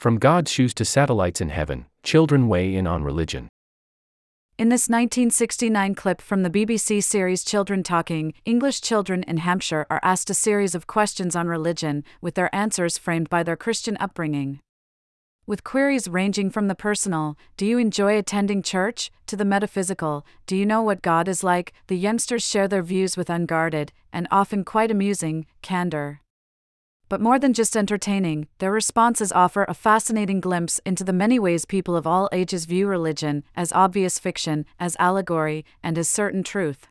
From God's shoes to satellites in heaven, children weigh in on religion. In this 1969 clip from the BBC series Children Talking, English children in Hampshire are asked a series of questions on religion, with their answers framed by their Christian upbringing. With queries ranging from the personal, do you enjoy attending church, to the metaphysical, do you know what God is like, the youngsters share their views with unguarded, and often quite amusing, candor but more than just entertaining, their responses offer a fascinating glimpse into the many ways people of all ages view religion as obvious fiction, as allegory, and as certain truth.